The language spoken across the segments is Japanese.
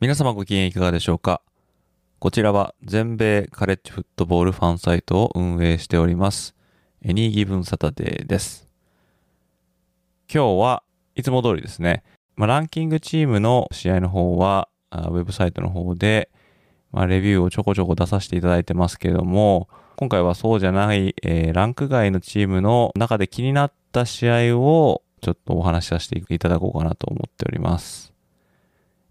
皆様ご機嫌いかがでしょうか？こちらは全米カレッジフットボールファンサイトを運営しておりますエニーギブンサタデーです今日はいつも通りですね、まあ、ランキングチームの試合の方はあウェブサイトの方でまあ、レビューをちょこちょこ出させていただいてますけども、今回はそうじゃない、えー、ランク外のチームの中で気になった試合をちょっとお話しさせていただこうかなと思っております。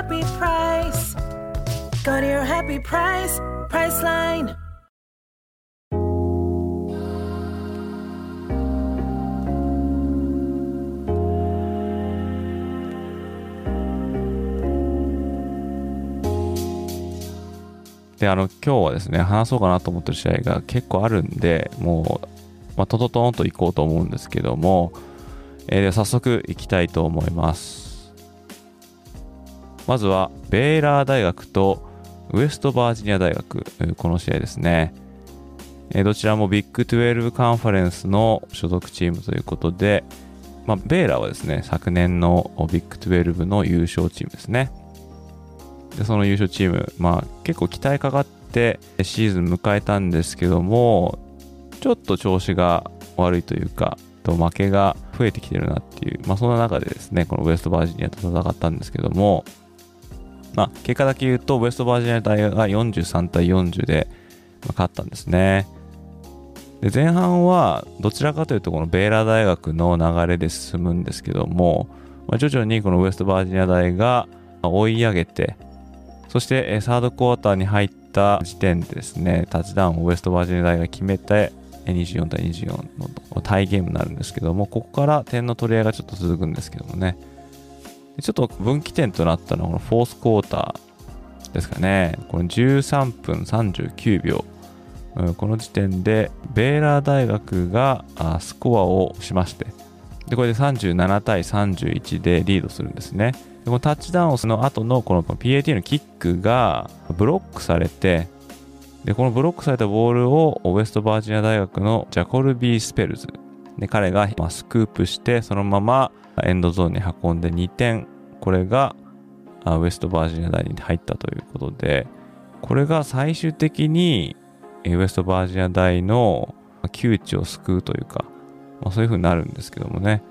happy price. Go to your happy price, Priceline. で、あの、今日はですね、話そうかなと思ってる試合が結構あるんで、もう、まあ、トトトンと行こうと思うんですけども、えー、では早速行きたいと思います。まずは、ベイラー大学とウエストバージニア大学、この試合ですね。どちらもビッグ12カンファレンスの所属チームということで、まあ、ベイラーはですね、昨年のビッグ12の優勝チームですね。でその優勝チーム、まあ、結構期待かかってシーズン迎えたんですけどもちょっと調子が悪いというかと負けが増えてきてるなっていう、まあ、そんな中でですねこのウエストバージニアと戦ったんですけども、まあ、結果だけ言うとウエストバージニア隊が43対40で勝ったんですねで前半はどちらかというとこのベーラ大学の流れで進むんですけども、まあ、徐々にこのウエストバージニア大が追い上げてそして、サードクォーターに入った時点でですね、タッチダウンをウエストバージニア大が決めて、24対24のタイゲームになるんですけども、ここから点の取り合いがちょっと続くんですけどもね。ちょっと分岐点となったのは、このフォースクォーターですかね。この13分39秒。この時点で、ベーラー大学がスコアをしまして、で、これで37対31でリードするんですね。このタッチダウンの後のこの PAT のキックがブロックされて、で、このブロックされたボールをウェストバージニア大学のジャコルビー・スペルズ。で、彼がスクープして、そのままエンドゾーンに運んで2点。これがウェストバージニア大に入ったということで、これが最終的にウェストバージニア大の窮地を救うというか、まあ、そういう風になるんですけどもね。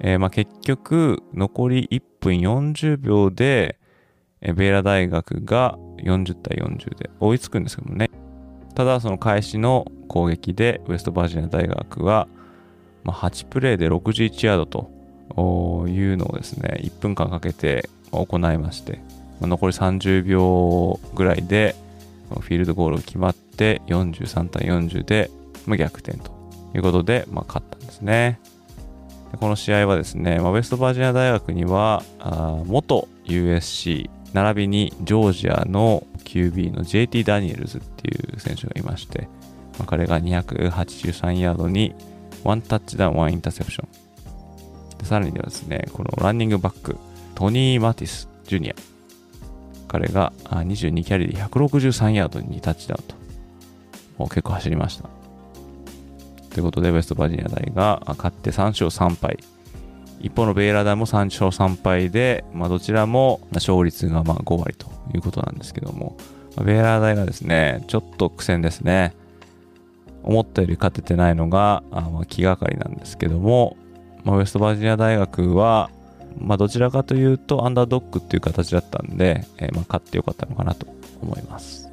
えー、まあ結局、残り1分40秒で、え、ベーラ大学が40対40で追いつくんですけどもね。ただ、その開始の攻撃で、ウェストバージニア大学は、まあ、8プレーで61ヤードというのをですね、1分間かけて行いまして、残り30秒ぐらいで、フィールドゴールが決まって、43対40で、逆転ということで、まあ、勝ったんですね。この試合はですね、まあ、ウェストバージニア大学にはあ元 USC 並びにジョージアの QB の JT ダニエルズっていう選手がいまして、まあ、彼が283ヤードに1タッチダウン1インターセプションでさらにではですねこのランニングバックトニー・マティス・ジュニア。彼が22キャリーで163ヤードに2タッチダウンと結構走りました。ということで、ウェストバージニア大が勝って3勝3敗。一方のベイラー大も3勝3敗で、まあ、どちらも勝率がま5割ということなんですけども、ベイラー大がですね、ちょっと苦戦ですね。思ったより勝ててないのが、あま気がかりなんですけども、まあ、ウェストバージニア大学は、まあ、どちらかというとアンダードッグっていう形だったんで、えー、まあ勝ってよかったのかなと思います。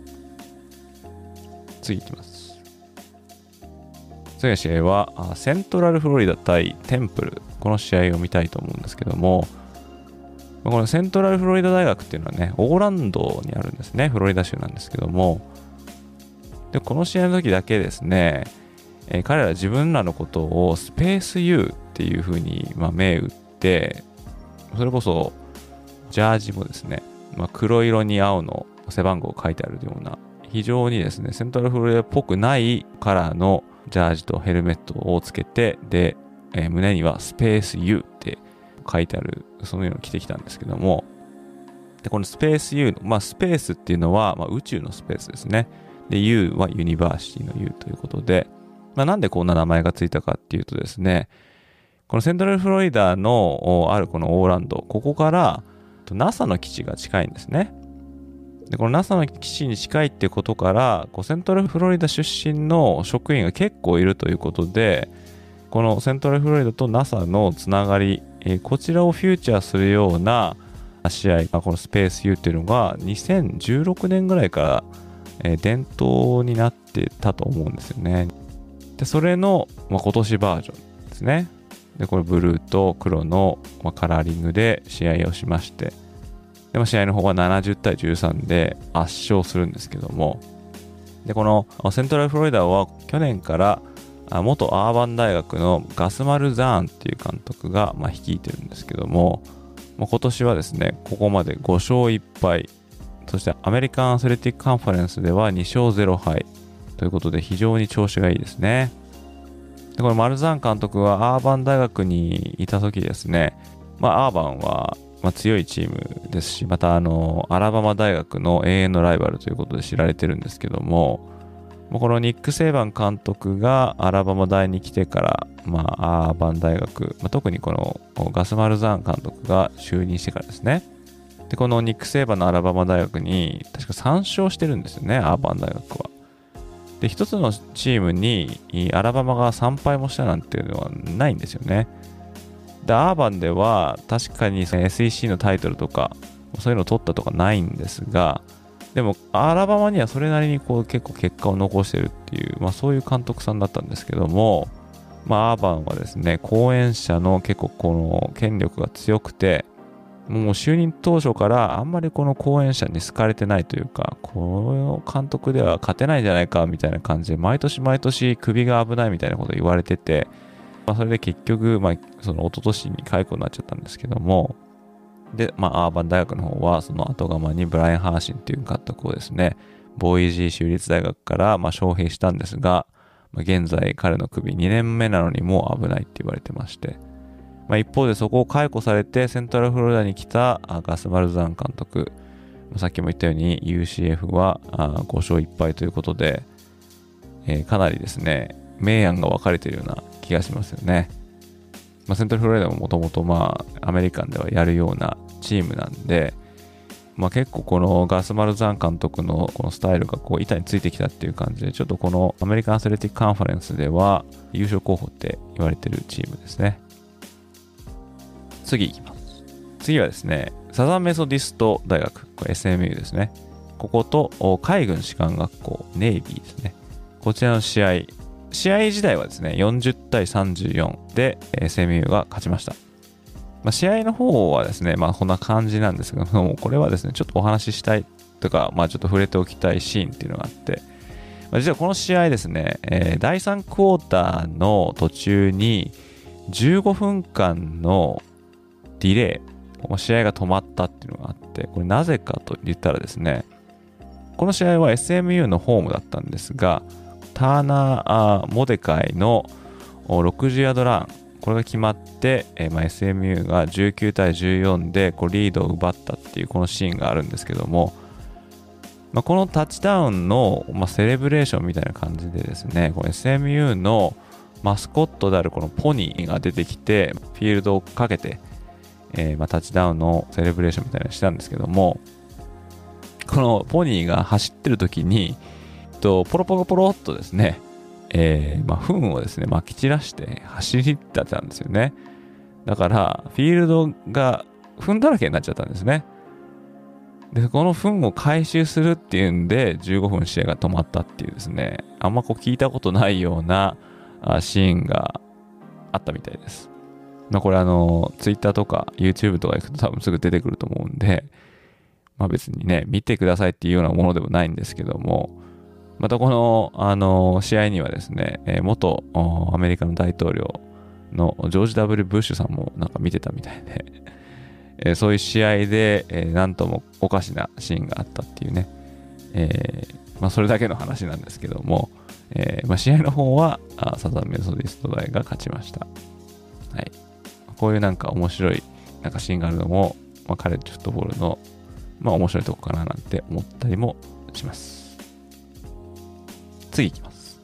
次いきます。次の試合は、セントラルフロリダ対テンプル。この試合を見たいと思うんですけども、このセントラルフロリダ大学っていうのはね、オーランドにあるんですね。フロリダ州なんですけども、で、この試合の時だけですね、えー、彼ら自分らのことをスペース U っていう風に、まあ、銘打って、それこそジャージもですね、まあ、黒色に青の背番号書いてあるような、非常にですね、セントラルフロリダっぽくないカラーのジャージとヘルメットをつけて、で、えー、胸にはスペース U って書いてある、そういうのを着てきたんですけども、で、このスペース U の、まあ、スペースっていうのは、まあ、宇宙のスペースですね。で、U は University の U ということで、まあ、なんでこんな名前がついたかっていうとですね、このセントラルフロリダのあるこのオーランド、ここから NASA の基地が近いんですね。で、この NASA の基地に近いってことから、こうセントラルフロリダ出身の職員が結構いるということで、このセントラルフロリダと NASA のつながり、え、こちらをフィーチャーするような試合、このスペース U っていうのが2016年ぐらいから、え、伝統になってたと思うんですよね。で、それの、まあ、今年バージョンですね。で、これブルーと黒の、まあ、カラーリングで試合をしまして、で、も試合の方は70対13で圧勝するんですけども、で、このセントラルフロリダは去年から元アーバン大学のガスマル・ザーンっていう監督が、まあ、率いてるんですけども、まあ、今年はですね、ここまで5勝1敗、そしてアメリカンアスレティックカンファレンスでは2勝0敗。ということで非常に調子がいいですね。でこれマルザン監督はアーバン大学にいた時ですね、まあ、アーバンは、まあ、強いチームですし、またあの、アラバマ大学の永遠のライバルということで知られてるんですけども、このニック・セイバン監督がアラバマ大に来てから、まあ、アーバン大学、まあ、特にこのガスマルザーン監督が就任してからですね。で、このニック・セイバンのアラバマ大学に、確か3勝してるんですよね、アーバン大学は。で、一つのチームにアラバマが3敗もしたなんていうのはないんですよね。で、アーバンでは確かに SEC のタイトルとか、そういうのを取ったとかないんですが、でも、アラバマにはそれなりにこう結構結果を残してるっていう、まあそういう監督さんだったんですけども、まあアーバンはですね、後援者の結構この権力が強くて、もう就任当初からあんまりこの後援者に好かれてないというか、この監督では勝てないんじゃないかみたいな感じで、毎年毎年首が危ないみたいなこと言われてて、まあ、それで結局、まあ、その一昨年に解雇になっちゃったんですけども、で、まあ、アーバン大学の方は、その後釜にブライン・ハーシンという監督をですね、ボーイジー州立大学から、まあ、招聘したんですが、まあ、現在彼の首2年目なのにもう危ないって言われてまして、まあ、一方でそこを解雇されてセントラルフロリダに来たガス・マルザン監督、さっきも言ったように UCF は5勝1敗ということで、えー、かなりですね、明暗が分かれているような気がしますよね。まあ、セントラルフロリダももともとまあアメリカンではやるようなチームなんで、まあ、結構このガス・マルザン監督のこのスタイルがこう板についてきたっていう感じで、ちょっとこのアメリカンアスレティックカンファレンスでは優勝候補って言われてるチームですね。次いきます。次はですね、サザンメソディスト大学、これ SMU ですね。ここと海軍士官学校、ネイビーですね。こちらの試合、試合自体はですね、40対34で SMU が勝ちました。まあ、試合の方はですね、まあこんな感じなんですけど も、これはですね、ちょっとお話ししたいとか、まあちょっと触れておきたいシーンっていうのがあって、まあ、実はこの試合ですね、えー、第3クォーターの途中に15分間のディレイ、試合が止まったっていうのがあって、これなぜかと言ったらですね、この試合は SMU のホームだったんですが、ターナー・モデカイの60ヤードラン、これが決まって、えー、まあ、SMU が19対14でこうリードを奪ったっていうこのシーンがあるんですけども、まあ、このタッチダウンの、まあ、セレブレーションみたいな感じでですね、の SMU のマスコットであるこのポニーが出てきて、フィールドをかけて、えー、まあ、タッチダウンのセレブレーションみたいなのしたんですけども、このポニーが走ってる時に、とポロポロポロっとですね、えー、まあ、糞をですね、撒き散らして走りだったんですよね。だから、フィールドが糞だらけになっちゃったんですね。で、この糞を回収するっていうんで、15分試合が止まったっていうですね、あんまこう聞いたことないようなシーンがあったみたいです。まあこれあの、Twitter とか YouTube とか行くと多分すぐ出てくると思うんで、まあ別にね、見てくださいっていうようなものでもないんですけども、またこの、あの、試合にはですね、え元アメリカの大統領のジョージ・ W・ ブッシュさんもなんか見てたみたいで、えそういう試合で、えーなんともおかしなシーンがあったっていうね、えーまあそれだけの話なんですけども、えーまあ試合の方はあサザンメソディスト大が勝ちました。はい。こういうなんか面白いなんかシーンがあるのも、まあカレッジフットボールのまあ面白いとこかななんて思ったりもします。次いきます。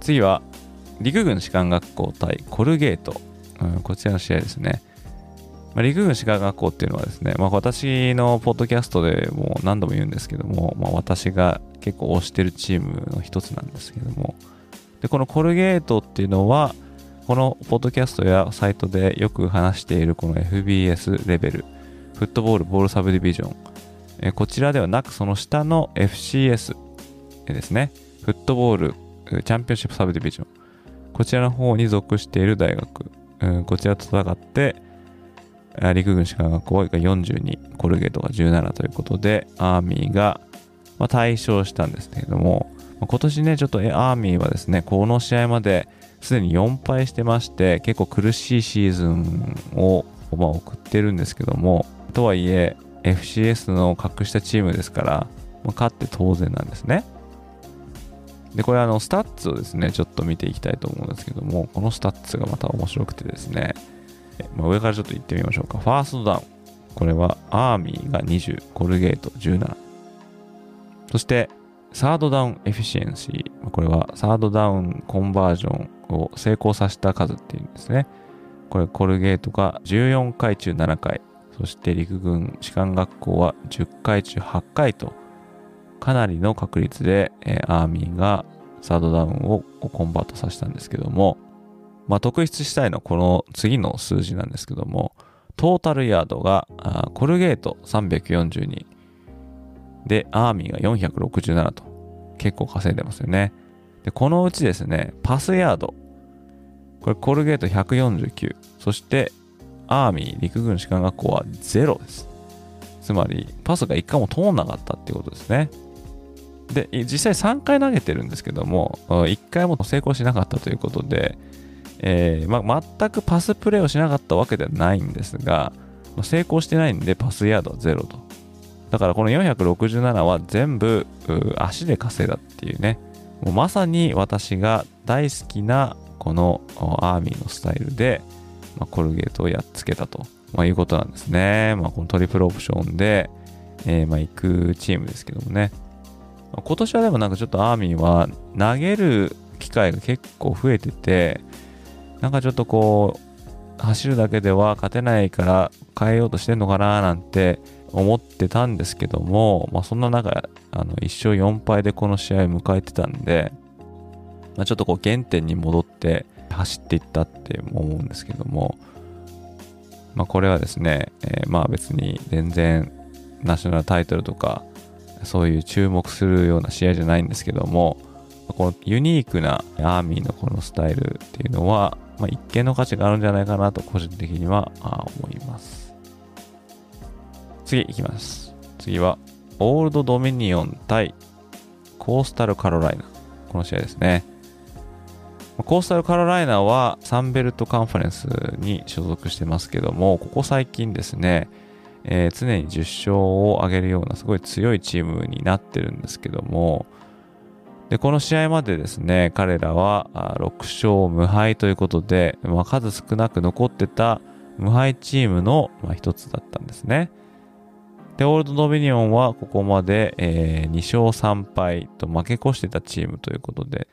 次は陸軍士官学校対コルゲート、うん、こちらの試合ですね。まあ、陸軍士官学校っていうのはですね、まあ、私のポッドキャストでも何度も言うんですけども、まあ、私が結構推してるチームの一つなんですけども、で、このコルゲートっていうのは、このポッドキャストやサイトでよく話しているこの FBS レベル、フットボールボールサブディビジョン、こちらではなくその下の FCS ですね、フットボールチャンピオンシップサブディビジョン、こちらの方に属している大学、こちらと戦って、陸軍士官学校が42、コルゲートが17ということで、アーミーが、まあ、大勝したんですけれども、今年ね、ちょっとアーミーはですね、この試合まですでに4敗してまして、結構苦しいシーズンを、まあ、送ってるんですけども、とはいえ、FCS の格下チームですから、まあ、勝って当然なんですね。で、これあの、スタッツをですね、ちょっと見ていきたいと思うんですけども、このスタッツがまた面白くてですね、まあ、上からちょっと行ってみましょうか。ファーストダウン。これはアーミーが20、コルゲート17。そして、 Third down efficiency。これは third down conversion を成功させた数っていうんですね。これコルゲートが14回中7回。そして陸軍士官学校は10回中8回と、かなりの確率で、えーアーミーがサードダウンをコンバートさせたんですけども、まあ、特筆したいのはこの次の数字なんですけども、トータルヤードがあーコルゲート342で、アーミーが467と結構稼いでますよね。で、このうちですね、パスヤード。これコルゲート149。そして、アーミー陸軍士官学校は0です。つまり、パスが1回も通んなかったっていうことですね。で、実際3回投げてるんですけども、1回も成功しなかったということで、えーまあ、全くパスプレーをしなかったわけではないんですが、成功してないんでパスヤードはゼロと。だからこの467は全部足で稼いだっていうね、もうまさに私が大好きなこのアーミーのスタイルで、まあ、コルゲートをやっつけたと、まあ、いうことなんですね。まあ、このトリプルオプションで、えーまあ、行くチームですけどもね。ま今年はでもなんかちょっとアーミーは投げる機会が結構増えてて、なんかちょっとこう、走るだけでは勝てないから変えようとしてんのかななんて思ってたんですけども、まあそんな中、あの、1勝4敗でこの試合を迎えてたんで、まあちょっとこう原点に戻って走っていったって思うんですけども、まあこれはですね、えーまあ別に全然ナショナルタイトルとか、そういう注目するような試合じゃないんですけども、このユニークなアーミーのこのスタイルっていうのは、まあ、一見の価値があるんじゃないかなと個人的には思います。次いきます。次は、オールドドミニオン対コースタルカロライナ。この試合ですね。コースタルカロライナはサンベルトカンファレンスに所属してますけども、ここ最近ですね、えー常に10勝を挙げるようなすごい強いチームになってるんですけども、で、この試合までですね、彼らは6勝無敗ということで、まあ、数少なく残ってた無敗チームの、まあ、一つだったんですね。で、オールドドミニオンはここまで、えー2勝3敗と負け越してたチームということで、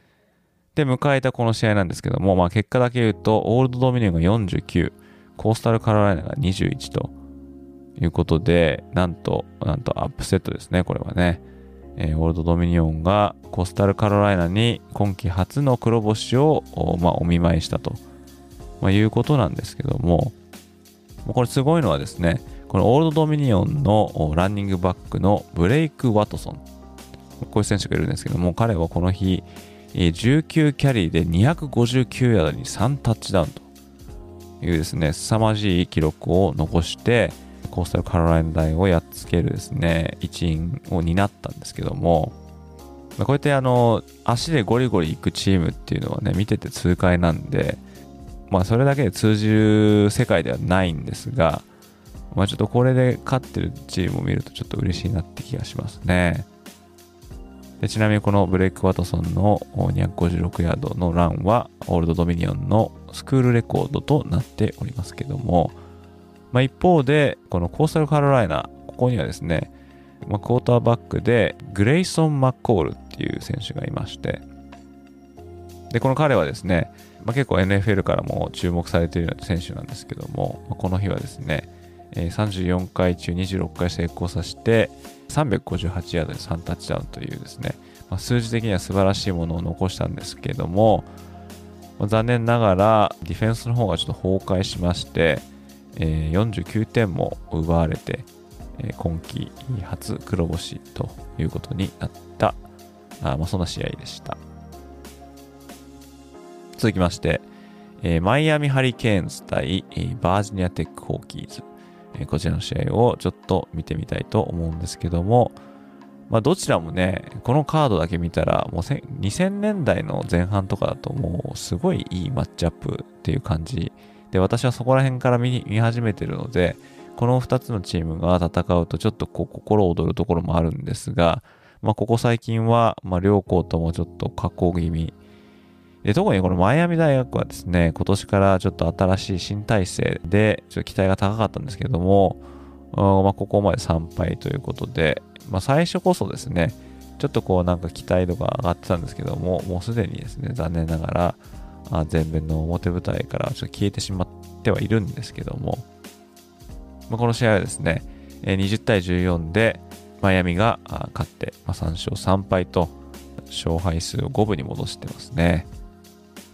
で、迎えたこの試合なんですけども、まあ結果だけ言うと、オールドドミニオンが49、コースタルカロライナが21ということで、なんと、なんとアップセットですね、これはね。えーオールドドミニオンがコースタルカロライナに今季初の黒星をお,、まあ、お見舞いしたとまあ、いうことなんですけども、これすごいのはですね、このオールドドミニオンのランニングバックのブレイク・ワトソン。こういう選手がいるんですけども、彼はこの日、19キャリーで259ヤードに3タッチダウンというですね、凄まじい記録を残して、コースタルカロライナ大をやっつけるですね、一員を担ったんですけども、こうやってあの、足でゴリゴリ行くチームっていうのはね、見てて痛快なんで、まあそれだけで通じる世界ではないんですが、まあちょっとこれで勝ってるチームを見るとちょっと嬉しいなって気がしますね。でちなみにこのブレイク・ワトソンの256ヤードのランはオールドドミニオンのスクールレコードとなっておりますけども、まあ、一方でこのコースタルカロライナここにはですね、まあ、クォーターバックでグレイソン・マッコールっていう選手がいましてでこの彼はですね、まあ、結構 NFL からも注目されているような選手なんですけども、ま、この日はですね34回中26回成功させて358ヤードで3タッチダウンというですね、まあ、数字的には素晴らしいものを残したんですけども、まあ、残念ながらディフェンスの方がちょっと崩壊しまして、えー、49点も奪われて、えー、今季初黒星ということになったあ、まあ、そんな試合でした。続きまして、えー、マイアミハリケーンズ対、えー、バージニアテックホーキーズ。えこちらの試合をちょっと見てみたいと思うんですけども、まあ、どちらもね、このカードだけ見たら、もう2000年代の前半とかだともうすごいいいマッチアップっていう感じ。で、私はそこら辺から見始めてるので、この2つのチームが戦うとちょっとこう心躍るところもあるんですが、まあ、ここ最近は、まあ、両校ともちょっと下降気味で、特にこのマイアミ大学はですね、今年からちょっと新しい新体制で、ちょっと期待が高かったんですけども、まあ、ここまで3敗ということで、まあ、最初こそですね、ちょっとこうなんか期待度が上がってたんですけども、もうすでにですね、残念ながら、あ前面の表舞台からちょっと消えてしまってはいるんですけども、まあ、この試合はですね、20対14でマイアミが勝って、まあ、3勝3敗と勝敗数を5分に戻してますね。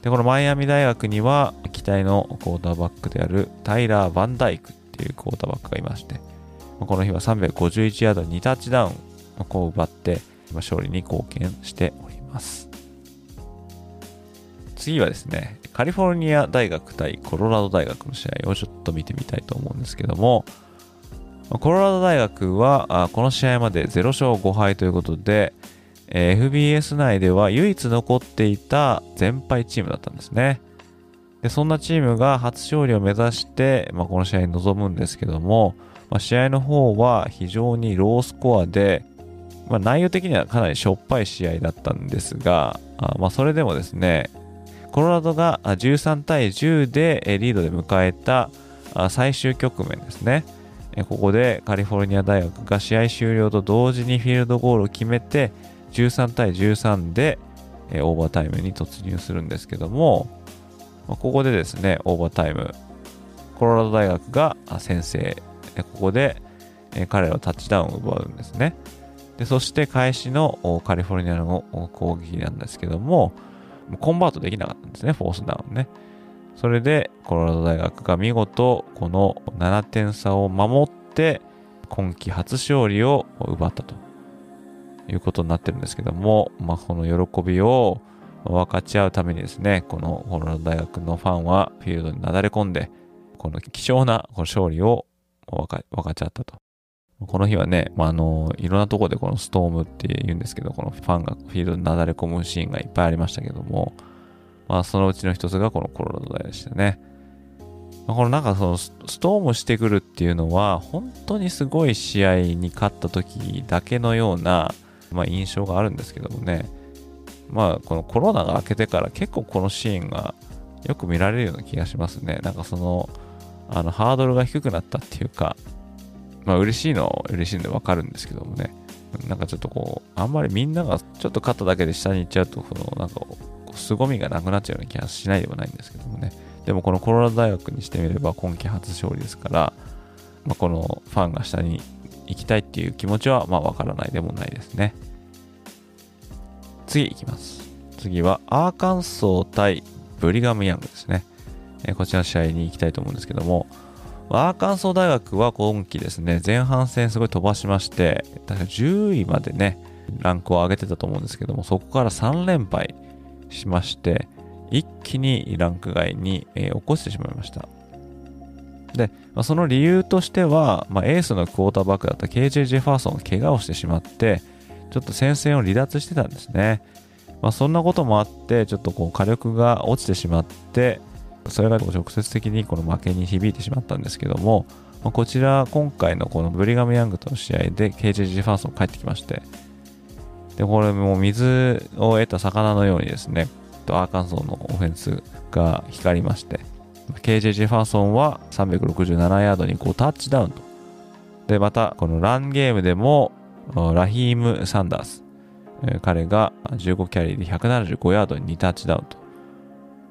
で、このマイアミ大学には、期待のクォーターバックであるタイラー・バンダイクっていうクォーターバックがいまして、この日は351ヤード2タッチダウンを奪って、勝利に貢献しております。次はですね、カリフォルニア大学対コロラド大学の試合をちょっと見てみたいと思うんですけども、コロラド大学はこの試合まで0勝5敗ということで、えー、FBS 内では唯一残っていた全敗チームだったんですね。でそんなチームが初勝利を目指して、まあ、この試合に臨むんですけども、まあ、試合の方は非常にロースコアで、まあ、内容的にはかなりしょっぱい試合だったんですが、あまあ、それでもですね、コロラドが13対10でリードで迎えた最終局面ですね。ここでカリフォルニア大学が試合終了と同時にフィールドゴールを決めて、13対13で、えー、オーバータイムに突入するんですけども、まあ、ここでですね、オーバータイム、コロラド大学が先制、ここで、え、彼らはタッチダウンを奪うんですね。でそして返しのカリフォルニアの攻撃なんですけども、コンバートできなかったんですね、フォースダウンね。それで、コロラド大学が見事、この7点差を守って、今季初勝利を奪ったということになってるんですけども、まあ、この喜びを分かち合うためにですね、このコロラド大学のファンはフィールドになだれ込んで、この貴重なこの勝利を分か分かち合ったと。この日はね、まあ、あの、いろんなとこでこのストームって言うんですけど、このファンがフィールドになだれ込むシーンがいっぱいありましたけども、まあ、そのうちの一つがこのコロラド大でしたね。まあ、このなんかそのストームしてくるっていうのは、本当にすごい試合に勝った時だけのような、まあ、印象があるんですけどもね、まあ、このコロナが明けてから結構このシーンがよく見られるような気がしますね。なんかその、あの、ハードルが低くなったっていうか、まあ、嬉しいのは嬉しいんでわかるんですけどもね、なんかちょっとこう、あんまりみんながちょっと勝っただけで下に行っちゃうと、この、なんか、凄みがなくなっちゃうような気がしないでもないんですけどもね。でもこのコロラド大学にしてみれば今季初勝利ですから、まあ、このファンが下に行きたいっていう気持ちはまあわからないでもないですね。次いきます。次はアーカンソー対ブリガムヤングですね。えこちらの試合に行きたいと思うんですけども、アーカンソー大学は今季ですね、前半戦すごい飛ばしまして、確か10位までね、ランクを上げてたと思うんですけども、そこから3連敗しまして、一気にランク外に、えー、起こしてしまいました。で、まあ、その理由としては、まあ、エースのクォーターバックだった KJ ジェファーソンが怪我をしてしまって、ちょっと戦線を離脱してたんですね。まあ、そんなこともあって、ちょっとこう火力が落ちてしまって、それが直接的にこの負けに響いてしまったんですけども、まあ、こちら今回のこのブリガム・ヤングとの試合で KJ ジェファーソン帰ってきまして、で、これも水を得た魚のようにですね、アーカンソーのオフェンスが光りまして、KJ ジェファーソンは367ヤードに5タッチダウンと。で、また、このランゲームでも、ラヒーム・サンダース、彼が15キャリーで175ヤードに2タッチダウンと。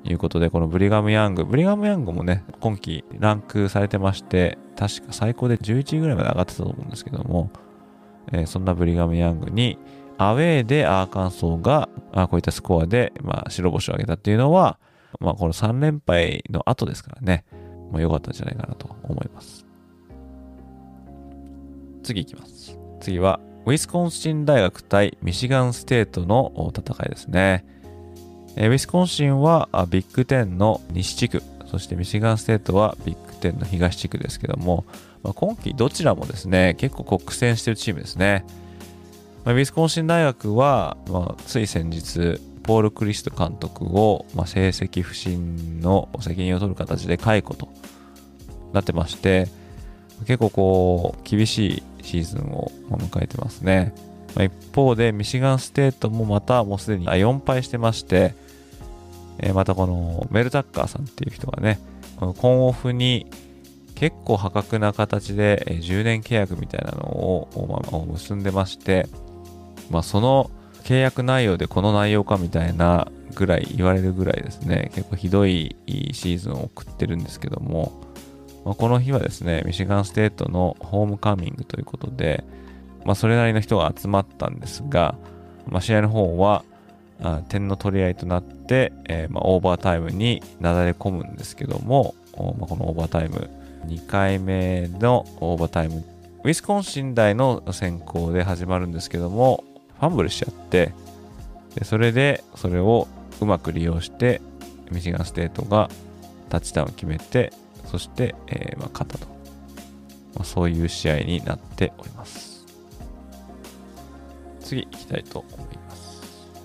いうことで、このブリガム・ヤング、ブリガム・ヤングもね、今季ランクされてまして、確か最高で11位ぐらいまで上がってたと思うんですけども、えー、そんなブリガム・ヤングに、アウェーでアーカンソーが、あこういったスコアで、まあ、白星を挙げたっていうのは、まあ、この3連敗の後ですからね、まあ、良かったんじゃないかなと思います。次いきます。次は、ウィスコンシン大学対ミシガンステートの戦いですね。ウィスコンシンはビッグ10の西地区、そしてミシガンステートはビッグ10の東地区ですけども、ま、今季どちらもですね、結構苦戦してるチームですね。ま、ウィスコンシン大学は、まあ、つい先日、ポール・クリスト監督を、まあ、成績不振の責任を取る形で解雇となってまして、結構こう、厳しいシーズンを迎えてますね。まあ、一方で、ミシガンステートもまたもうすでに4敗してまして、えー、またこのメルタッカーさんっていう人がね、このコンオフに結構破格な形で10年契約みたいなのを結んでまして、まあ、その契約内容でこの内容かみたいなぐらい言われるぐらいですね、結構ひどいシーズンを送ってるんですけども、まあ、この日はですね、ミシガンステートのホームカミングということで、まあ、それなりの人が集まったんですが、まあ、試合の方は点の取り合いとなって、えー、ま、オーバータイムになだれ込むんですけども、ま、このオーバータイム、2回目のオーバータイム、ウィスコンシン大の先行で始まるんですけども、ファンブルしちゃって、でそれでそれをうまく利用して、ミシガンステートがタッチダウンを決めて、そして、えー、まあ、勝ったと、まあ。そういう試合になっております。次行きたいと思います。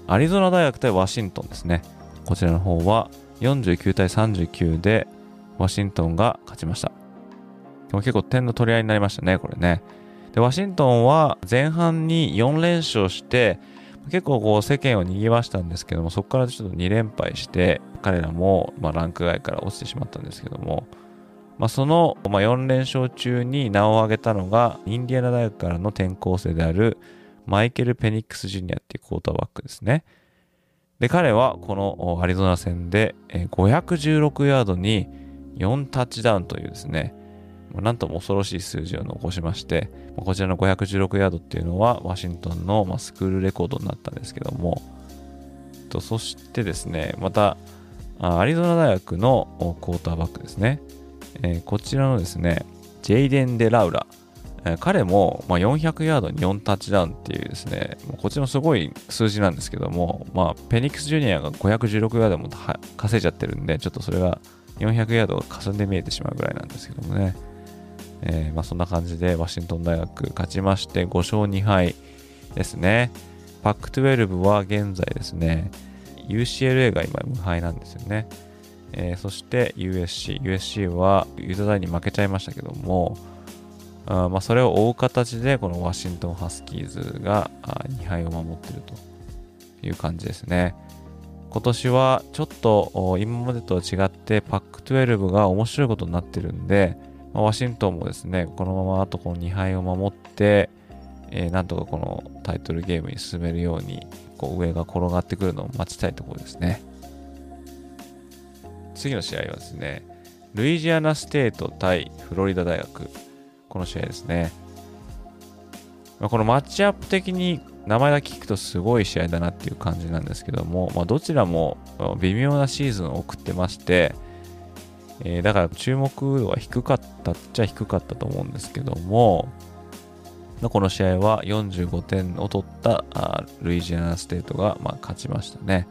アリゾナ大学対ワシントンですね。こちらの方は49対39でワシントンが勝ちました。でも結構点の取り合いになりましたね、これね。で、ワシントンは前半に4連勝して、結構こう世間を賑わしたんですけども、そこからちょっと2連敗して、彼らもまランク外から落ちてしまったんですけども、まあ、そのま4連勝中に名を挙げたのが、インディアナ大学からの転校生であるマイケル・ペニックス・ジュニアっていうクォーターバックですね。で、彼はこのアリゾナ戦で516ヤードに4タッチダウンというですね、なんとも恐ろしい数字を残しまして、こちらの516ヤードっていうのはワシントンのスクールレコードになったんですけども、そしてですね、また、アリゾナ大学のクォーターバックですね。こちらのですね、ジェイデン・デ・ラウラ。彼も400ヤードに4タッチダウンっていうですね、こちらもすごい数字なんですけども、まあ、ペニックス・ジュニアが516ヤードも稼いじゃってるんで、ちょっとそれが400ヤードが霞んで見えてしまうぐらいなんですけどもね。えー、まあ、そんな感じでワシントン大学勝ちまして5勝2敗ですね。パック12は現在ですね、UCLA が今無敗なんですよね。えー、そして USC。USC はユーザー大に負けちゃいましたけども、あまあ、それを追う形でこのワシントンハスキーズが2敗を守ってるという感じですね。今年はちょっと今までとは違ってパック12が面白いことになってるんで、まあ、ワシントンもですね、このままあとこの2敗を守って、えー、なんとかこのタイトルゲームに進めるように、こう上が転がってくるのを待ちたいところですね。次の試合はですね、ルイジアナステート対フロリダ大学。この試合ですね。まあ、このマッチアップ的に名前だけ聞くとすごい試合だなっていう感じなんですけども、まあ、どちらも微妙なシーズンを送ってまして、えー、だから注目度は低かったっちゃ低かったと思うんですけども、この試合は45点を取ったルイジアナステートがま勝ちましたね。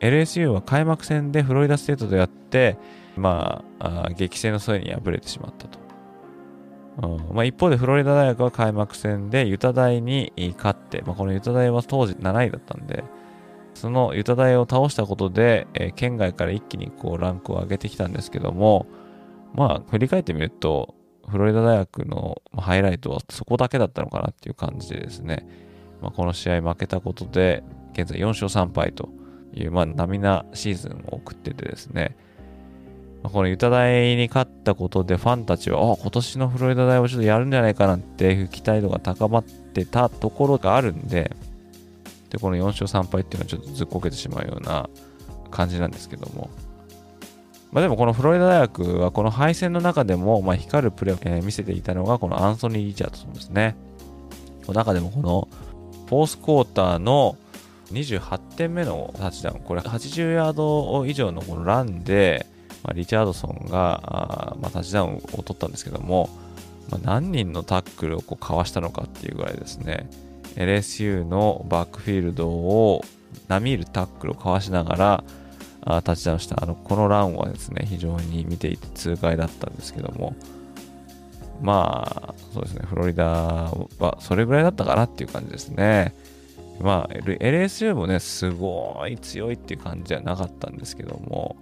LSU は開幕戦でフロリダステートとやって、まあ、激戦の末に敗れてしまったと。うんまあ、一方でフロリダ大学は開幕戦でユタ大に勝って、まあ、このユタ大は当時7位だったんで、そのユタ大を倒したことで、えー、県外から一気にこうランクを上げてきたんですけども、まあ、振り返ってみると、フロリダ大学のハイライトはそこだけだったのかなっていう感じでですね、まあ、この試合負けたことで、現在4勝3敗という、まあ、並なシーズンを送っててですね、まあ、このユタ大に勝ったことでファンたちは、あ、今年のフロリダ大をちょっとやるんじゃないかなっていう期待度が高まってたところがあるんで、で、この4勝3敗っていうのはちょっとずっこけてしまうような感じなんですけども。まあでもこのフロリダ大学はこの敗戦の中でも、ま、光るプレーを、え、見せていたのがこのアンソニー・リチャードソンですね。この中でもこのフォースクォーターの28点目のタッチダウン、これ80ヤード以上のこのランで、まあ、リチャードソンがあ、まあ、タッチダウンを取ったんですけども、まあ、何人のタックルをこうかわしたのかっていうぐらいですね、LSU のバックフィールドを並みいるタックルをかわしながらあタッチダウンした。あのこのランはですね非常に見ていて痛快だったんですけども。まあそうですねフロリダはそれぐらいだったかなっていう感じですね。まあ LSU もねすごい強いっていう感じじゃなかったんですけども。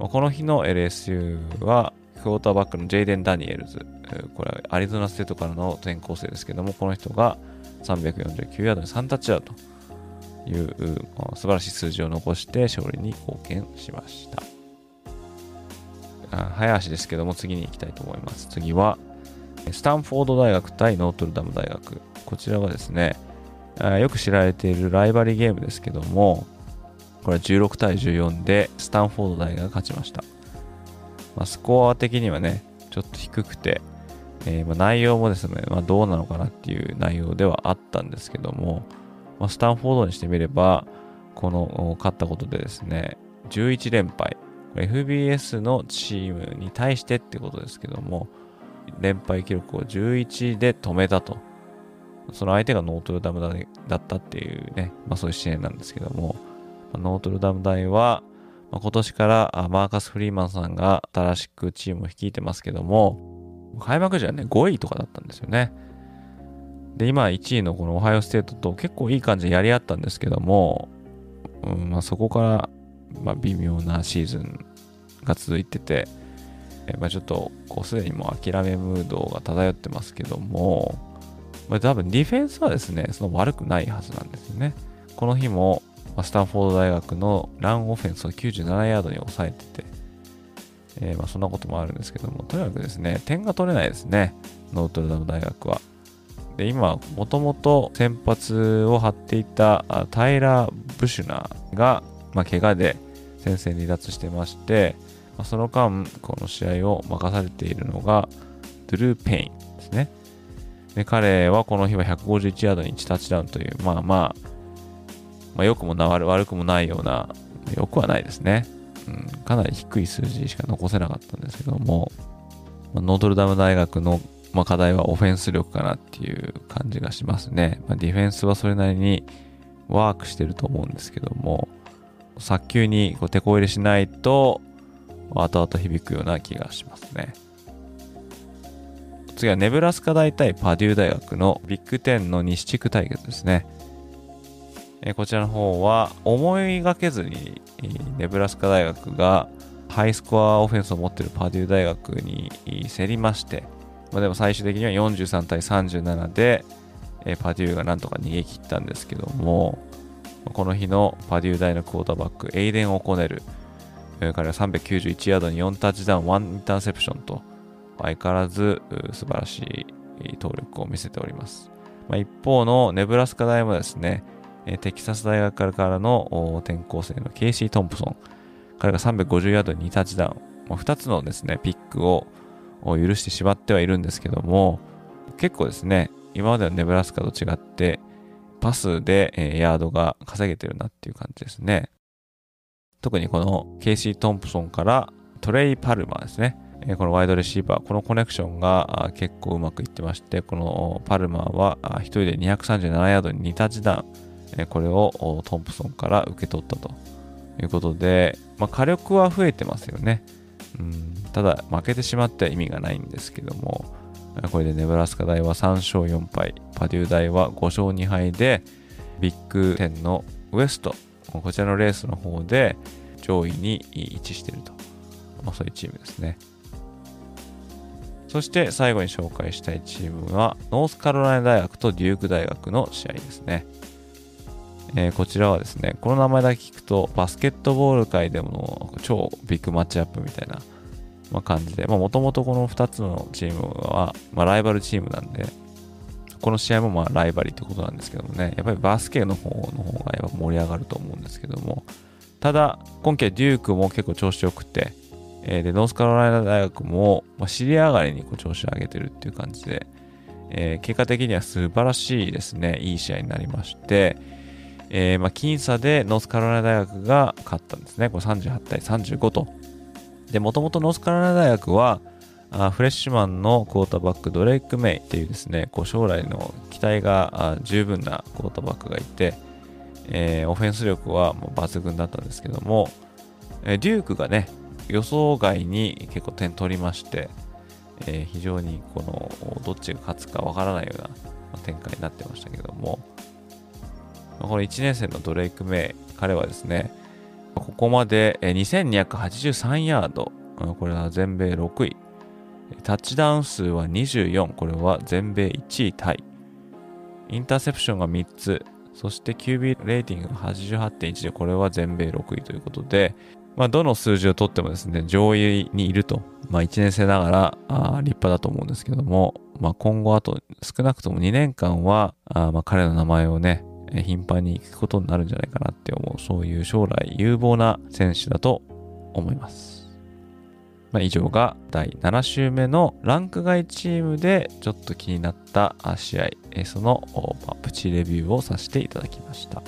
この日の LSU はクォーターバックのジェイデン・ダニエルズこれはアリゾナステートからの転校生ですけどもこの人が349ヤードに3タッチダウンという素晴らしい数字を残して勝利に貢献しました。早足ですけども次に行きたいと思います。次はスタンフォード大学対ノートルダム大学。こちらはですね、よく知られているライバリーゲームですけども、これは16対14でスタンフォード大学が勝ちました。まあ、スコア的にはね、ちょっと低くて、えー、まあ、内容もですね、まあ、どうなのかなっていう内容ではあったんですけども、まあ、スタンフォードにしてみれば、この勝ったことでですね、11連敗、FBS のチームに対してってことですけども、連敗記録を11で止めたと。その相手がノートルダム大だったっていうね、まあそういう試合なんですけども、ノートルダム大は、まあ、今年からマーカス・フリーマンさんが新しくチームを率いてますけども、開幕時はね、5位とかだったんですよね。で、今1位のこのオハイオステートと結構いい感じでやり合ったんですけども、うんまあ、そこから、まあ、微妙なシーズンが続いてて、まあ、ちょっとこうすでにもう諦めムードが漂ってますけども、まあ、多分ディフェンスはですね、その悪くないはずなんですよね。この日も、スタンフォード大学のランオフェンスを97ヤードに抑えてて、えー、まあ、そんなこともあるんですけども、とにかくですね、点が取れないですね、ノートルダム大学は。で、今、もともと先発を張っていたタイラー・ブシュナーが、まあ、怪我で先生離脱してまして、まあ、その間、この試合を任されているのが、ドゥルー・ペインですね。で、彼はこの日は151ヤードに1タッチダウンという、まあまあ、まあ、良くもな悪くもないような、良くはないですね。うん、かなり低い数字しか残せなかったんですけども、まあ、ノートルダム大学の、まあ、課題はオフェンス力かなっていう感じがしますね。まあ、ディフェンスはそれなりにワークしてると思うんですけども、早急にこうてこ入れしないと、後々響くような気がしますね。次はネブラスカ大対パデュー大学のビッグ10の西地区対決ですね。こちらの方は思いがけずにネブラスカ大学がハイスコアオフェンスを持っているパデュー大学に競りまして、まあ、でも最終的には43対37で、パデューがなんとか逃げ切ったんですけども、この日のパデュー大のクォーターバック、エイデン・オコネル、彼は391ヤードに4タッチダウン、1インターセプションと、相変わらず素晴らしい投力を見せております。まあ、一方のネブラスカ大もですね、テキサス大学からからの転校生のケイシー・トンプソン。彼が350ヤードに2タッチダウン。2つのですね、ピックを許してしまってはいるんですけども、結構ですね、今までのネブラスカと違って、パスでヤードが稼げてるなっていう感じですね。特にこのケイシー・トンプソンからトレイ・パルマーですね。このワイドレシーバー、このコネクションが結構うまくいってまして、このパルマーは1人で237ヤードに2タッチダウン、えこれをトンプソンから受け取ったということで、まあ、火力は増えてますよね。うん、ただ、負けてしまっては意味がないんですけども、これでネブラスカ大は3勝4敗、パデュー大は5勝2敗で、ビッグ10のウエスト、こちらのレースの方で上位に位置していると。まあ、そういうチームですね。そして最後に紹介したいチームは、ノースカロライナ大学とデューク大学の試合ですね。えー、こちらはですね、この名前だけ聞くと、バスケットボール界でも超ビッグマッチアップみたいな、まあ、感じで、もともとこの2つのチームは、まあ、ライバルチームなんで、この試合もまあライバリーってことなんですけどもね、やっぱりバスケの方の方がやっぱ盛り上がると思うんですけども、ただ、今季はデュークも結構調子よくて、えー、で、ノースカロライナ大学も、まあ、尻上がりにこう調子を上げてるっていう感じで、えー、結果的には素晴らしいですね、いい試合になりまして、えー、まあ、僅差でノースカロライナ大学が勝ったんですね。これ38対35と。で、もともとノースカロライナ大学は、あフレッシュマンのクォーターバック、ドレイク・メイっていうですね、こう将来の期待が十分なクォーターバックがいて、えー、オフェンス力はもう抜群だったんですけども、えー、デュークがね、予想外に結構点取りまして、えー、非常にこのどっちが勝つかわからないような展開になってましたけども、この1年生のドレイク・メイ、彼はですね、ここまで2283ヤード、これは全米6位。タッチダウン数は24、これは全米1位タイ。インターセプションが3つ、そして QB レーティングが88.1で、これは全米6位ということで、まあ、どの数字をとってもですね、上位にいると、まあ、1年生ながらあ立派だと思うんですけども、まあ、今後あと少なくとも2年間は、あまあ彼の名前をね、頻繁に行くことになるんじゃないかなって思う、そういう将来有望な選手だと思います。まあ、以上が第7週目のランク外チームでちょっと気になった試合、そのプチレビューをさせていただきました。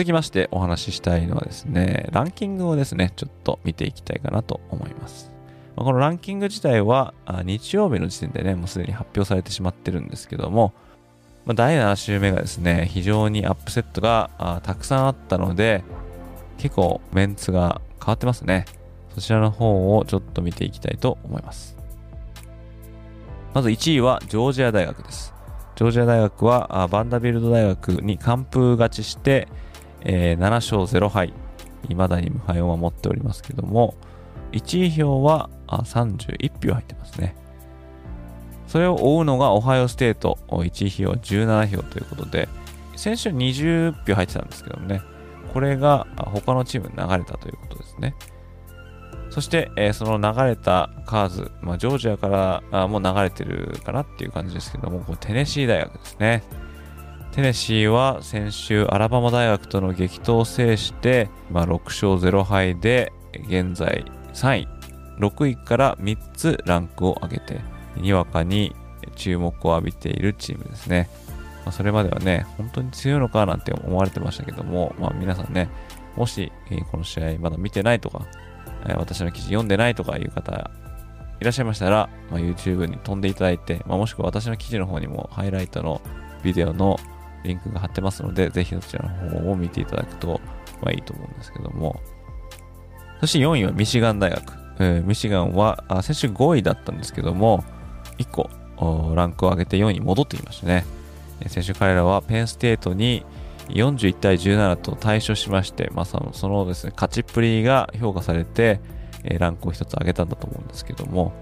続きましてお話ししたいのはですね、ランキングをですね、ちょっと見ていきたいかなと思います。まこのランキング自体は日曜日の時点でね、もうすでに発表されてしまってるんですけどもま、第7週目がですね、非常にアップセットがたくさんあったので、結構メンツが変わってますね。そちらの方をちょっと見ていきたいと思います。まず1位はジョージア大学です。ジョージア大学はバンダビルド大学に完封勝ちして、えー、7勝0敗、未だに無敗を守っておりますけども、1位票はあ31票入ってますね。それを追うのがオハイオステート、1位票17票ということで、先週20票入ってたんですけどもね、これが他のチームに流れたということですね。そして、えー、その流れたカーズ、まあ、ジョージアからあもう流れてるかなっていう感じですけども、こテネシー大学ですね。テネシーは先週アラバマ大学との激闘を制して、まあ、6勝0敗で現在3位。6位から3つランクを上げてにわかに注目を浴びているチームですね、まあ、それまではね本当に強いのかなんて思われてましたけども、まあ、皆さんねもし、この試合まだ見てないとか、私の記事読んでないとかいう方いらっしゃいましたら、まあ、YouTube に飛んでいただいて、まあ、もしくは私の記事の方にもハイライトのビデオのリンクが貼ってますので、ぜひそちらの方を見ていただくと、まあいいと思うんですけども。そして4位はミシガン大学。えー、ミシガンはあ先週5位だったんですけども、1個ランクを上げて4位に戻ってきましたね。先週彼らはペンステートに41対17と対処しまして、まあ、そのそのですね、勝ちっぷりが評価されてえ、ランクを1つ上げたんだと思うんですけども、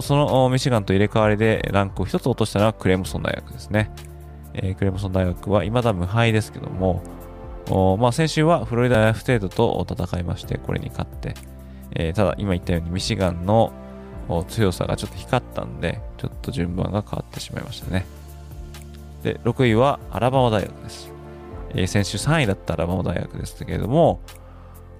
そのミシガンと入れ替わりでランクを1つ落としたのはクレムソン大学ですね。えー、クレムソン大学は未だ無敗ですけども、まあ、先週はフロリダ F ステートと戦いまして、これに勝って、えー、ただ今言ったようにミシガンの強さがちょっと光ったんで、ちょっと順番が変わってしまいましたね。で、6位はアラバマ大学です。えー、先週3位だったアラバマ大学ですけれども、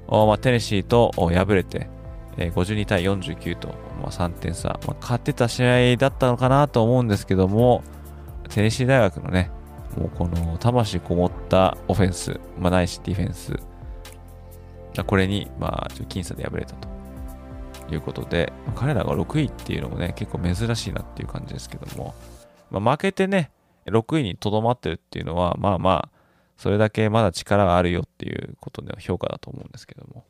まあ、テネシーと敗れて、えー、52対49と、まあ、3点差、まあ、勝ってた試合だったのかなと思うんですけども、テネシー大学のね、もうこの魂こもったオフェンス、まあ、ないしディフェンス、これに、まあ、僅差で敗れたということで、彼らが6位っていうのもね、結構珍しいなっていう感じですけども、まあ、負けてね、6位にとどまってるっていうのは、まあまあ、それだけまだ力があるよっていうことでの評価だと思うんですけども。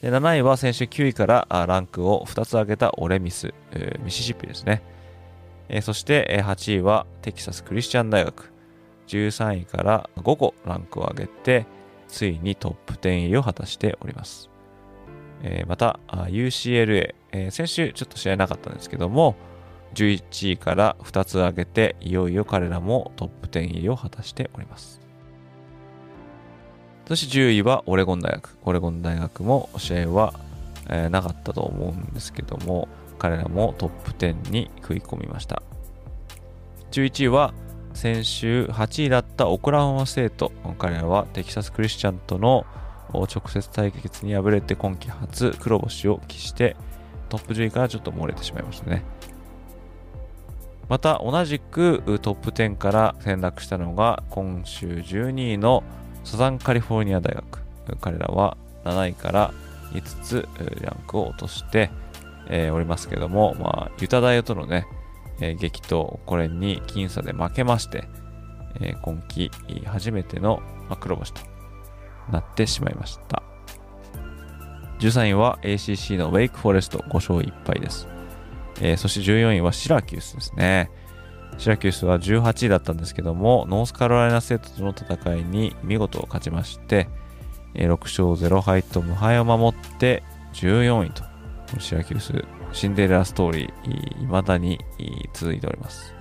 で7位は先週9位からランクを2つ上げたオレミス、えー、ミシシッピですね。えー、そして8位はテキサスクリスチャン大学。13位から5個ランクを上げて、ついにトップ10入りを果たしております。えー、また、UCLA、えー、先週ちょっと試合なかったんですけども、11位から2つ上げて、いよいよ彼らもトップ10入りを果たしております。そして10位はオレゴン大学。オレゴン大学も試合は、えー、なかったと思うんですけども、彼らもトップ10に食い込みました。11位は先週8位だったオクラホマステート。彼らはテキサスクリスチャンとの直接対決に敗れて今季初黒星を喫してトップ10位からちょっと漏れてしまいましたね。また同じくトップ10から転落したのが今週12位のサザンカリフォルニア大学。彼らは7位から5つランクを落として、えー、おりますけども、まあ、ユタ大とのね、えー、激闘、これに僅差で負けまして、えー、今季初めての黒星となってしまいました。13位は ACC のウェイクフォレスト5勝1敗です。えー、そして14位はシラキュースですね。シラキュースは18位だったんですけども、ノースカロライナセットとの戦いに見事勝ちまして、6勝0敗と無敗を守って14位と、シラキュース、シンデレラストーリー、未だに続いております。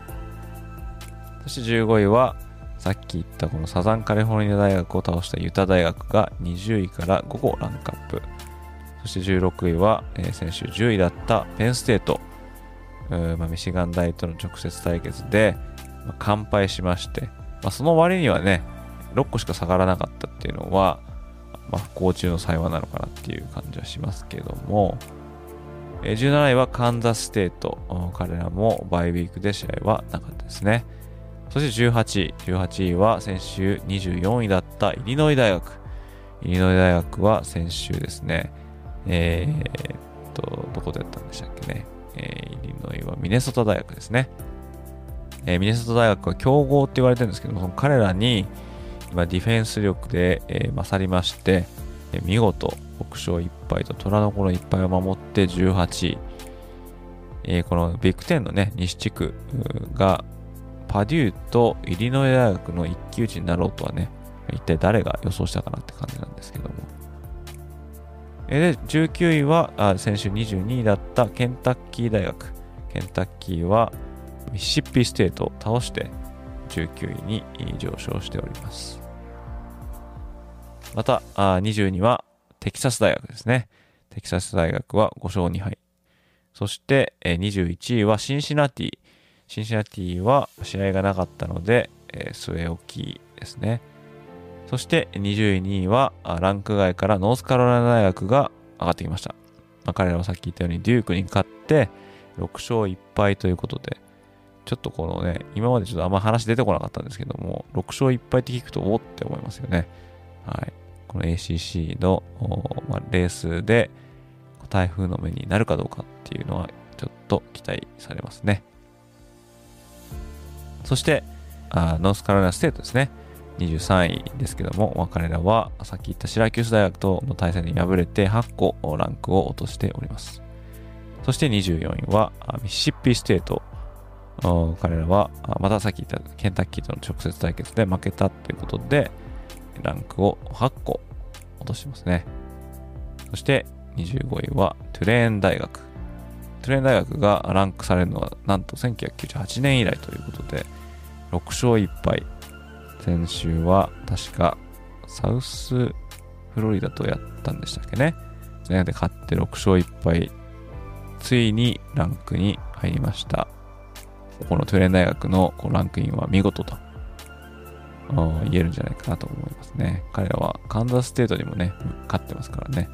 そして15位は、さっき言ったこのサザンカリフォルニア大学を倒したユタ大学が20位から5個ランクアップ。そして16位は、えー、先週10位だったペンステート。まあ、ミシガン大との直接対決で、まあ、完敗しまして、まあ、その割にはね、6個しか下がらなかったっていうのは、まあ、不幸中の幸いなのかなっていう感じはしますけども、え17位はカンザステート。彼らもバイウィークで試合はなかったですね。そして18位。18位は先週24位だったイリノイ大学。イリノイ大学は先週ですね、えー、っと、どこでやったんでしたっけね。えー、イリノイはミネソタ大学ですね。えー、ミネソタ大学は強豪って言われてるんですけども、その彼らに今ディフェンス力で、えー、勝りまして、え、見事6勝1敗と虎の子の1敗を守って18位。え、このビッグ10のね、西地区がパデューとイリノイ大学の一騎打ちになろうとはね、一体誰が予想したかなって感じなんですけども。えで、19位はあ先週22位だったケンタッキー大学。ケンタッキーはミシシッピステートを倒して19位に上昇しております。また、あ20位はテキサス大学ですね。テキサス大学は5勝2敗。そして、え21位はシンシナティ。シンシナティは試合がなかったので、え据え置きですね。そして22位はランク外からノースカロライナ大学が上がってきました。まあ、彼らはさっき言ったようにデュークに勝って6勝1敗ということで、ちょっとこのね、今までちょっとあんま話出てこなかったんですけども、6勝1敗って聞くとおって思いますよね。はい。この ACC の、まあ、レースで台風の目になるかどうかっていうのはちょっと期待されますね。そして、あノースカロライナステートですね。23位ですけども、まあ、彼らはさっき言ったシラキュース大学との対戦に敗れて8個ランクを落としております。そして24位はミシシッピステート。彼らはまたさっき言ったケンタッキーとの直接対決で負けたということで、ランクを8個落としてますね。そして25位はトゥレーン大学。トゥレーン大学がランクされるのはなんと1998年以来ということで、6勝1敗。先週は確かサウスフロリダとやったんでしたっけね。で勝って6勝1敗。ついにランクに入りました。このトゥレーン大学のランクインは見事と言えるんじゃないかなと思いますね。彼らはカンザスステートにもね、勝ってますからね。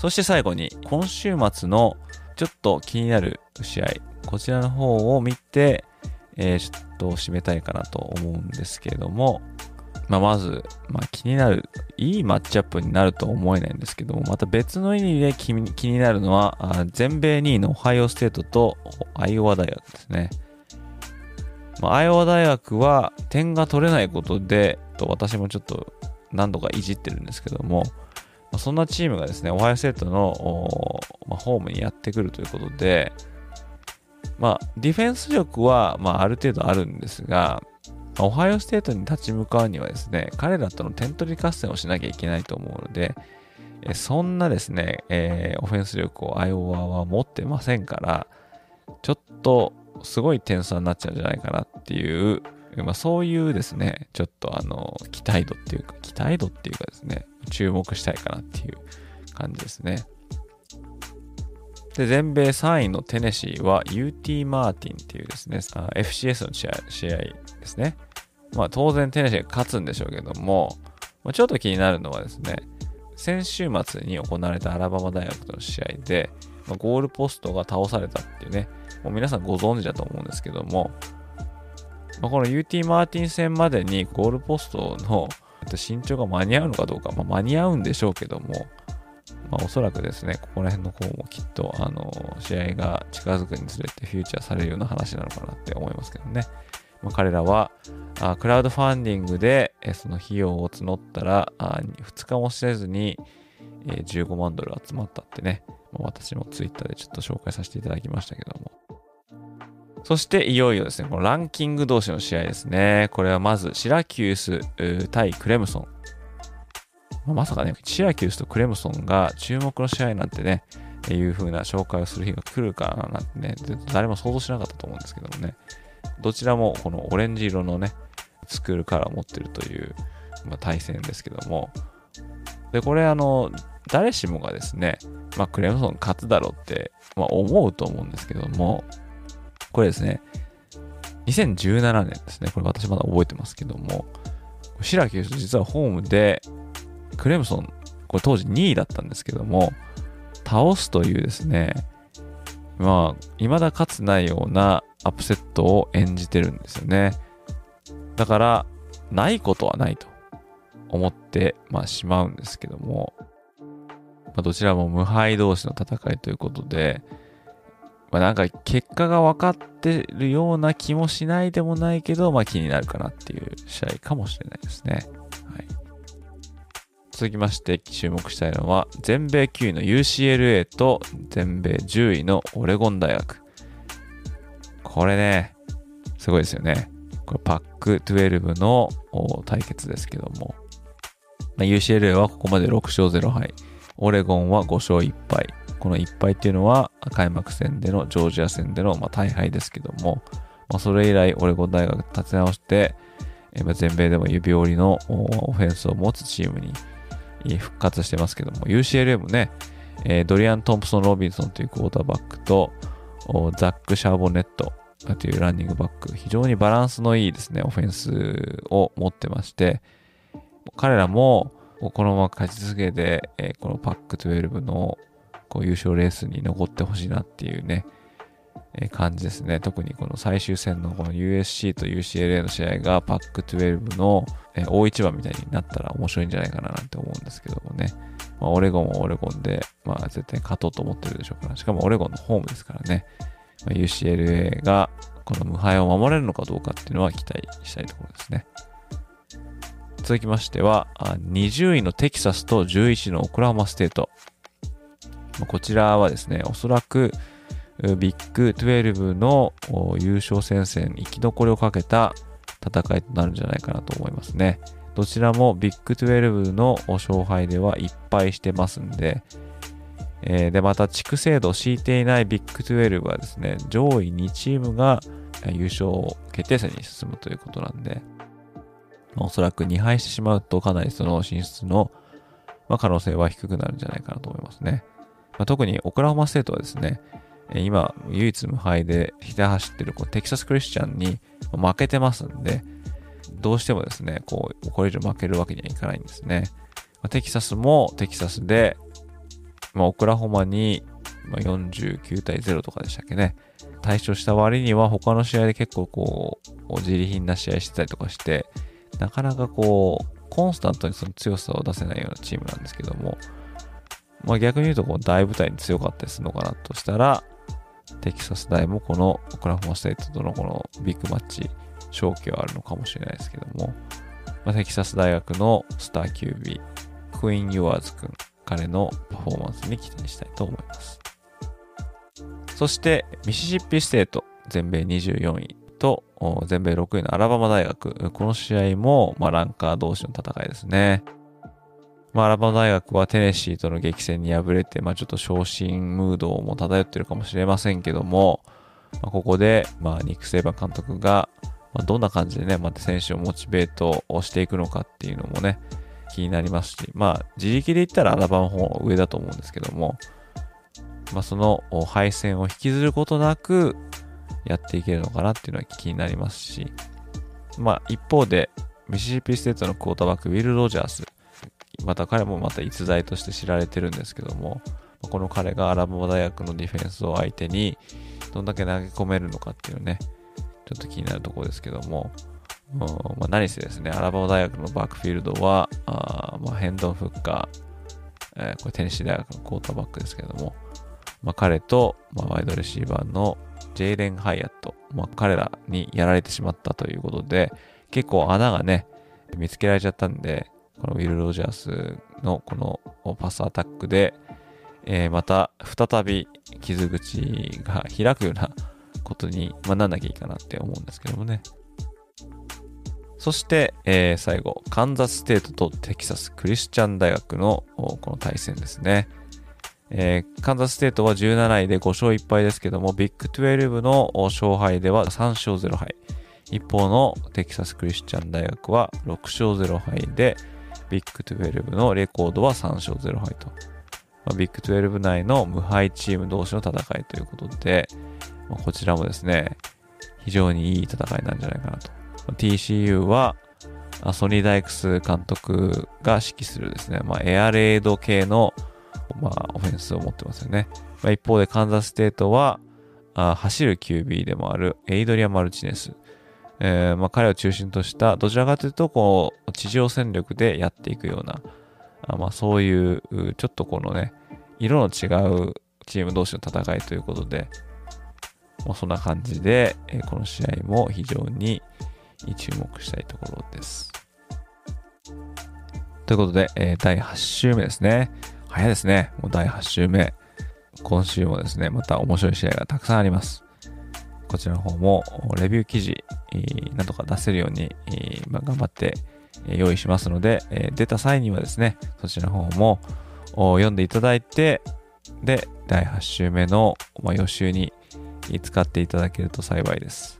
そして最後に、今週末のちょっと気になる試合、こちらの方を見て、えー、ちょっと締めたいかなと思うんですけれども、まあ、まず、まあ、気になる、いいマッチアップになるとは思えないんですけども、また別の意味で気になるのは、全米2位のオハイオステートとアイオワ大学ですね。まあ、アイオワ大学は点が取れないことで、と私もちょっと何度かいじってるんですけども、ま、そんなチームがですね、オハイオステートの、ま、ホームにやってくるということで、まあ、ディフェンス力は、まあ、ある程度あるんですが、オハイオステートに立ち向かうにはですね、彼らとの点取り合戦をしなきゃいけないと思うので、えそんなですね、えー、オフェンス力をアイオワは持ってませんから、ちょっとすごい点差になっちゃうんじゃないかなっていう、まあ、そういうですね、ちょっとあの、期待度っていうか、期待度っていうかですね、注目したいかなっていう感じですね。で、全米3位のテネシーは UT マーティンっていうですね、FCS の試合試合ですね。まあ当然テネシーが勝つんでしょうけども、まあ、ちょっと気になるのはですね、先週末に行われたアラバマ大学との試合で、まあ、ゴールポストが倒されたっていうね、もう皆さんご存知だと思うんですけども、まあ、この UT マーティン戦までにゴールポストの身長が間に合うのかどうか、まあ、間に合うんでしょうけども、まあ、おそらくですね、ここら辺の方もきっと、あの、試合が近づくにつれてフューチャーされるような話なのかなって思いますけどね。まあ、彼らは、クラウドファンディングで、その費用を募ったら、あ2日もせずに、え15万ドル集まったってね、まあ、私もツイッターでちょっと紹介させていただきましたけども。そしていよいよですね、このランキング同士の試合ですね。これはまずシラキュース対クレムソン。まあ、まさかね、シラキュースとクレムソンが注目の試合なんてね、いう風な紹介をする日が来るかななんてね、誰も想像しなかったと思うんですけどもね。どちらもこのオレンジ色のね、スクールカラーを持ってるという、まあ、対戦ですけども。で、これあの、誰しもがですね、まあ、クレムソン勝つだろうって、まあ、思うと思うんですけども、これですね、2017年ですね。これ私まだ覚えてますけども、シラキュース実はホームで、クレムソン、これ当時2位だったんですけども、倒すというですね、まあ、未だかつないようなアップセットを演じてるんですよね。だから、ないことはないと思って、まあ、しまうんですけども、まあ、どちらも無敗同士の戦いということで、まあ、なんか結果が分かってるような気もしないでもないけど、まあ気になるかなっていう試合かもしれないですね。はい。続きまして注目したいのは、全米9位の UCLA と全米10位のオレゴン大学。これね、すごいですよね。これパック12の対決ですけども、まあ、UCLA はここまで6勝0敗、オレゴンは5勝1敗、この1敗っていうのは開幕戦でのジョージア戦でのま大敗ですけども、まあ、それ以来オレゴン大学立て直して、えー、全米でも指折りのオフェンスを持つチームに復活してますけども、UCLA もね、えー、ドリアン・トンプソン・ロビンソンというクォーターバックと、ザック・シャーボネットというランニングバック、非常にバランスのいいですね、オフェンスを持ってまして、彼らもこのまま勝ち続けて、えー、このパック12のこう優勝レースに残ってほしいなっていうね、え、感じですね。特にこの最終戦のこの USC と UCLA の試合がパック12の、え、大一番みたいになったら面白いんじゃないかななんて思うんですけどもね。まあ、オレゴンはオレゴンで、まあ絶対勝とうと思ってるでしょうから。しかもオレゴンのホームですからね。まあ、UCLA がこの無敗を守れるのかどうかっていうのは期待したいところですね。続きましては、20位のテキサスと11位のオクラホマステート。こちらはですね、おそらくビッグ12の優勝戦線生き残りをかけた戦いとなるんじゃないかなと思いますね。どちらもビッグ12の勝敗ではいっぱいしてますんで、えー、で、また地区制度を敷いていないビッグ12はですね、上位2チームが優勝決定戦に進むということなんで、おそらく2敗してしまうとかなりその進出の、まあ、可能性は低くなるんじゃないかなと思いますね。まあ、特にオクラホマステートはですね、今唯一無敗でひた走ってるこうテキサスクリスチャンに負けてますんで、どうしてもですね、こう、これ以上負けるわけにはいかないんですね。まあ、テキサスもテキサスで、まあ、オクラホマに、ま、49対0とかでしたっけね。対処した割には他の試合で結構こう、自利品な試合してたりとかして、なかなかこう、コンスタントにその強さを出せないようなチームなんですけども、まあ逆に言うとこう大舞台に強かったりするのかなとしたら、テキサス大もこのオクラホマステートとのこのビッグマッチ、勝機はあるのかもしれないですけども、まあ、テキサス大学のスター QB、クイン・ユアーズ君、彼のパフォーマンスに期待したいと思います。そして、ミシシッピステート、全米24位と、全米6位のアラバマ大学、この試合も、まあ、ランカー同士の戦いですね。まあ、アラバマ大学はテネシーとの激戦に敗れて、まあ、ちょっと傷心ムードも漂ってるかもしれませんけども、まあ、ここで、まあ、ニック・セイバー監督が、まあ、どんな感じでね、また選手をモチベートをしていくのかっていうのもね、気になりますし、まあ、自力で言ったらアラバマの方上だと思うんですけども、まあ、その敗戦を引きずることなくやっていけるのかなっていうのは気になりますし、まあ、一方で、ミシシッピステートのクォーターバック、ウィル・ロジャース、また彼もまた逸材として知られてるんですけども、この彼がアラバマ大学のディフェンスを相手にどんだけ投げ込めるのかっていうね、ちょっと気になるところですけども、うんまあ、何せですね、アラバマ大学のバックフィールドは、あまあ、ヘンドン・フッカー、えー、これテネシー大学のクォーターバックですけども、まあ、彼と、まあ、ワイドレシーバーのジェイレン・ハイアット、まあ、彼らにやられてしまったということで、結構穴がね、見つけられちゃったんで、このウィル・ロジャースのこのパスアタックで、えー、また再び傷口が開くようなことに、まあ、なんなきゃいいかなって思うんですけどもね。そして、えー、最後、カンザスステートとテキサスクリスチャン大学のこの対戦ですね。えー、カンザスステートは17位で5勝1敗ですけども、ビッグ12の勝敗では3勝0敗。一方のテキサスクリスチャン大学は6勝0敗で、ビッグ12のレコードは3勝0敗と。まあ、ビッグ12内の無敗チーム同士の戦いということで、まあ、こちらもですね、非常にいい戦いなんじゃないかなと。まあ TCU は、ソニー・ダイクス監督が指揮するですね、まあ、エアレード系の、まあ、オフェンスを持ってますよね。まあ、一方でカンザスステートは、あ走る QB でもあるエイドリア・マルチネス。えー、まあ、彼を中心とした、どちらかというと、こう、地上戦力でやっていくような、あまあ、そういう、ちょっとこのね、色の違うチーム同士の戦いということで、まあ、そんな感じで、えー、この試合も非常に注目したいところです。ということで、えー、第8週目ですね。早いですね。もう第8週目。今週もですね、また面白い試合がたくさんあります。こちらの方もレビュー記事、などが出せるように、頑張って用意しますので、出た際にはですね、そちらの方も読んでいただいて、で、第8週目の、予習に使っていただけると幸いです。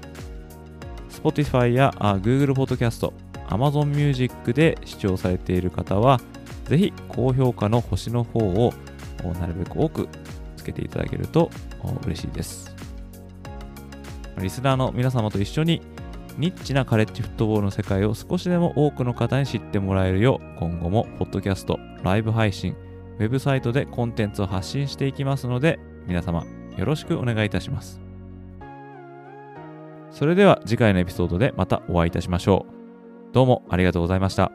Spotify や Google Podcast、Amazon Music で視聴されている方は、ぜひ高評価の星の方をなるべく多くつけていただけると嬉しいです。リスナーの皆様と一緒にニッチなカレッジフットボールの世界を少しでも多くの方に知ってもらえるよう今後もポッドキャスト、ライブ配信、ウェブサイトでコンテンツを発信していきますので皆様よろしくお願いいたします。それでは次回のエピソードでまたお会いいたしましょう。どうもありがとうございました。